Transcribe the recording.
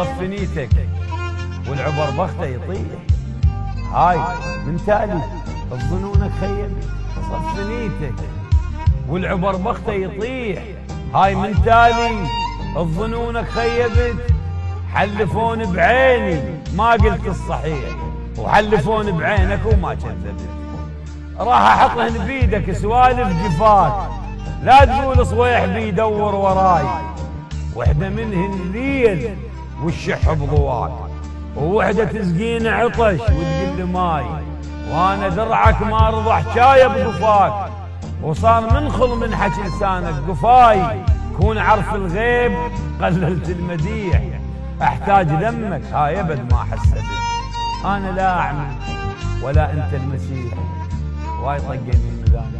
صف نيتك والعبر بخته يطيح. هاي من تالي الظنونك خيبت صف نيتك والعبر بخته يطيح. هاي من تالي الظنونك خيبت. حلفون بعيني ما قلت الصحيح. وحلفون بعينك وما كذبت. راح أحطهن بيدك سوالف جفاك. لا تقول صويح بيدور وراي. وحدة منهن ليل والشح بضواك ووحدة تسقين عطش وتقول ماي. وأنا درعك ما رضى حكايه بقفاك. وصار منخل من حكي لسانك قفاي. كون عرف الغيب قللت المديح. أحتاج ذمك هاي ابد ما حسبت أنا لا أعمل ولا أنت المسيح. واي طقني الميزان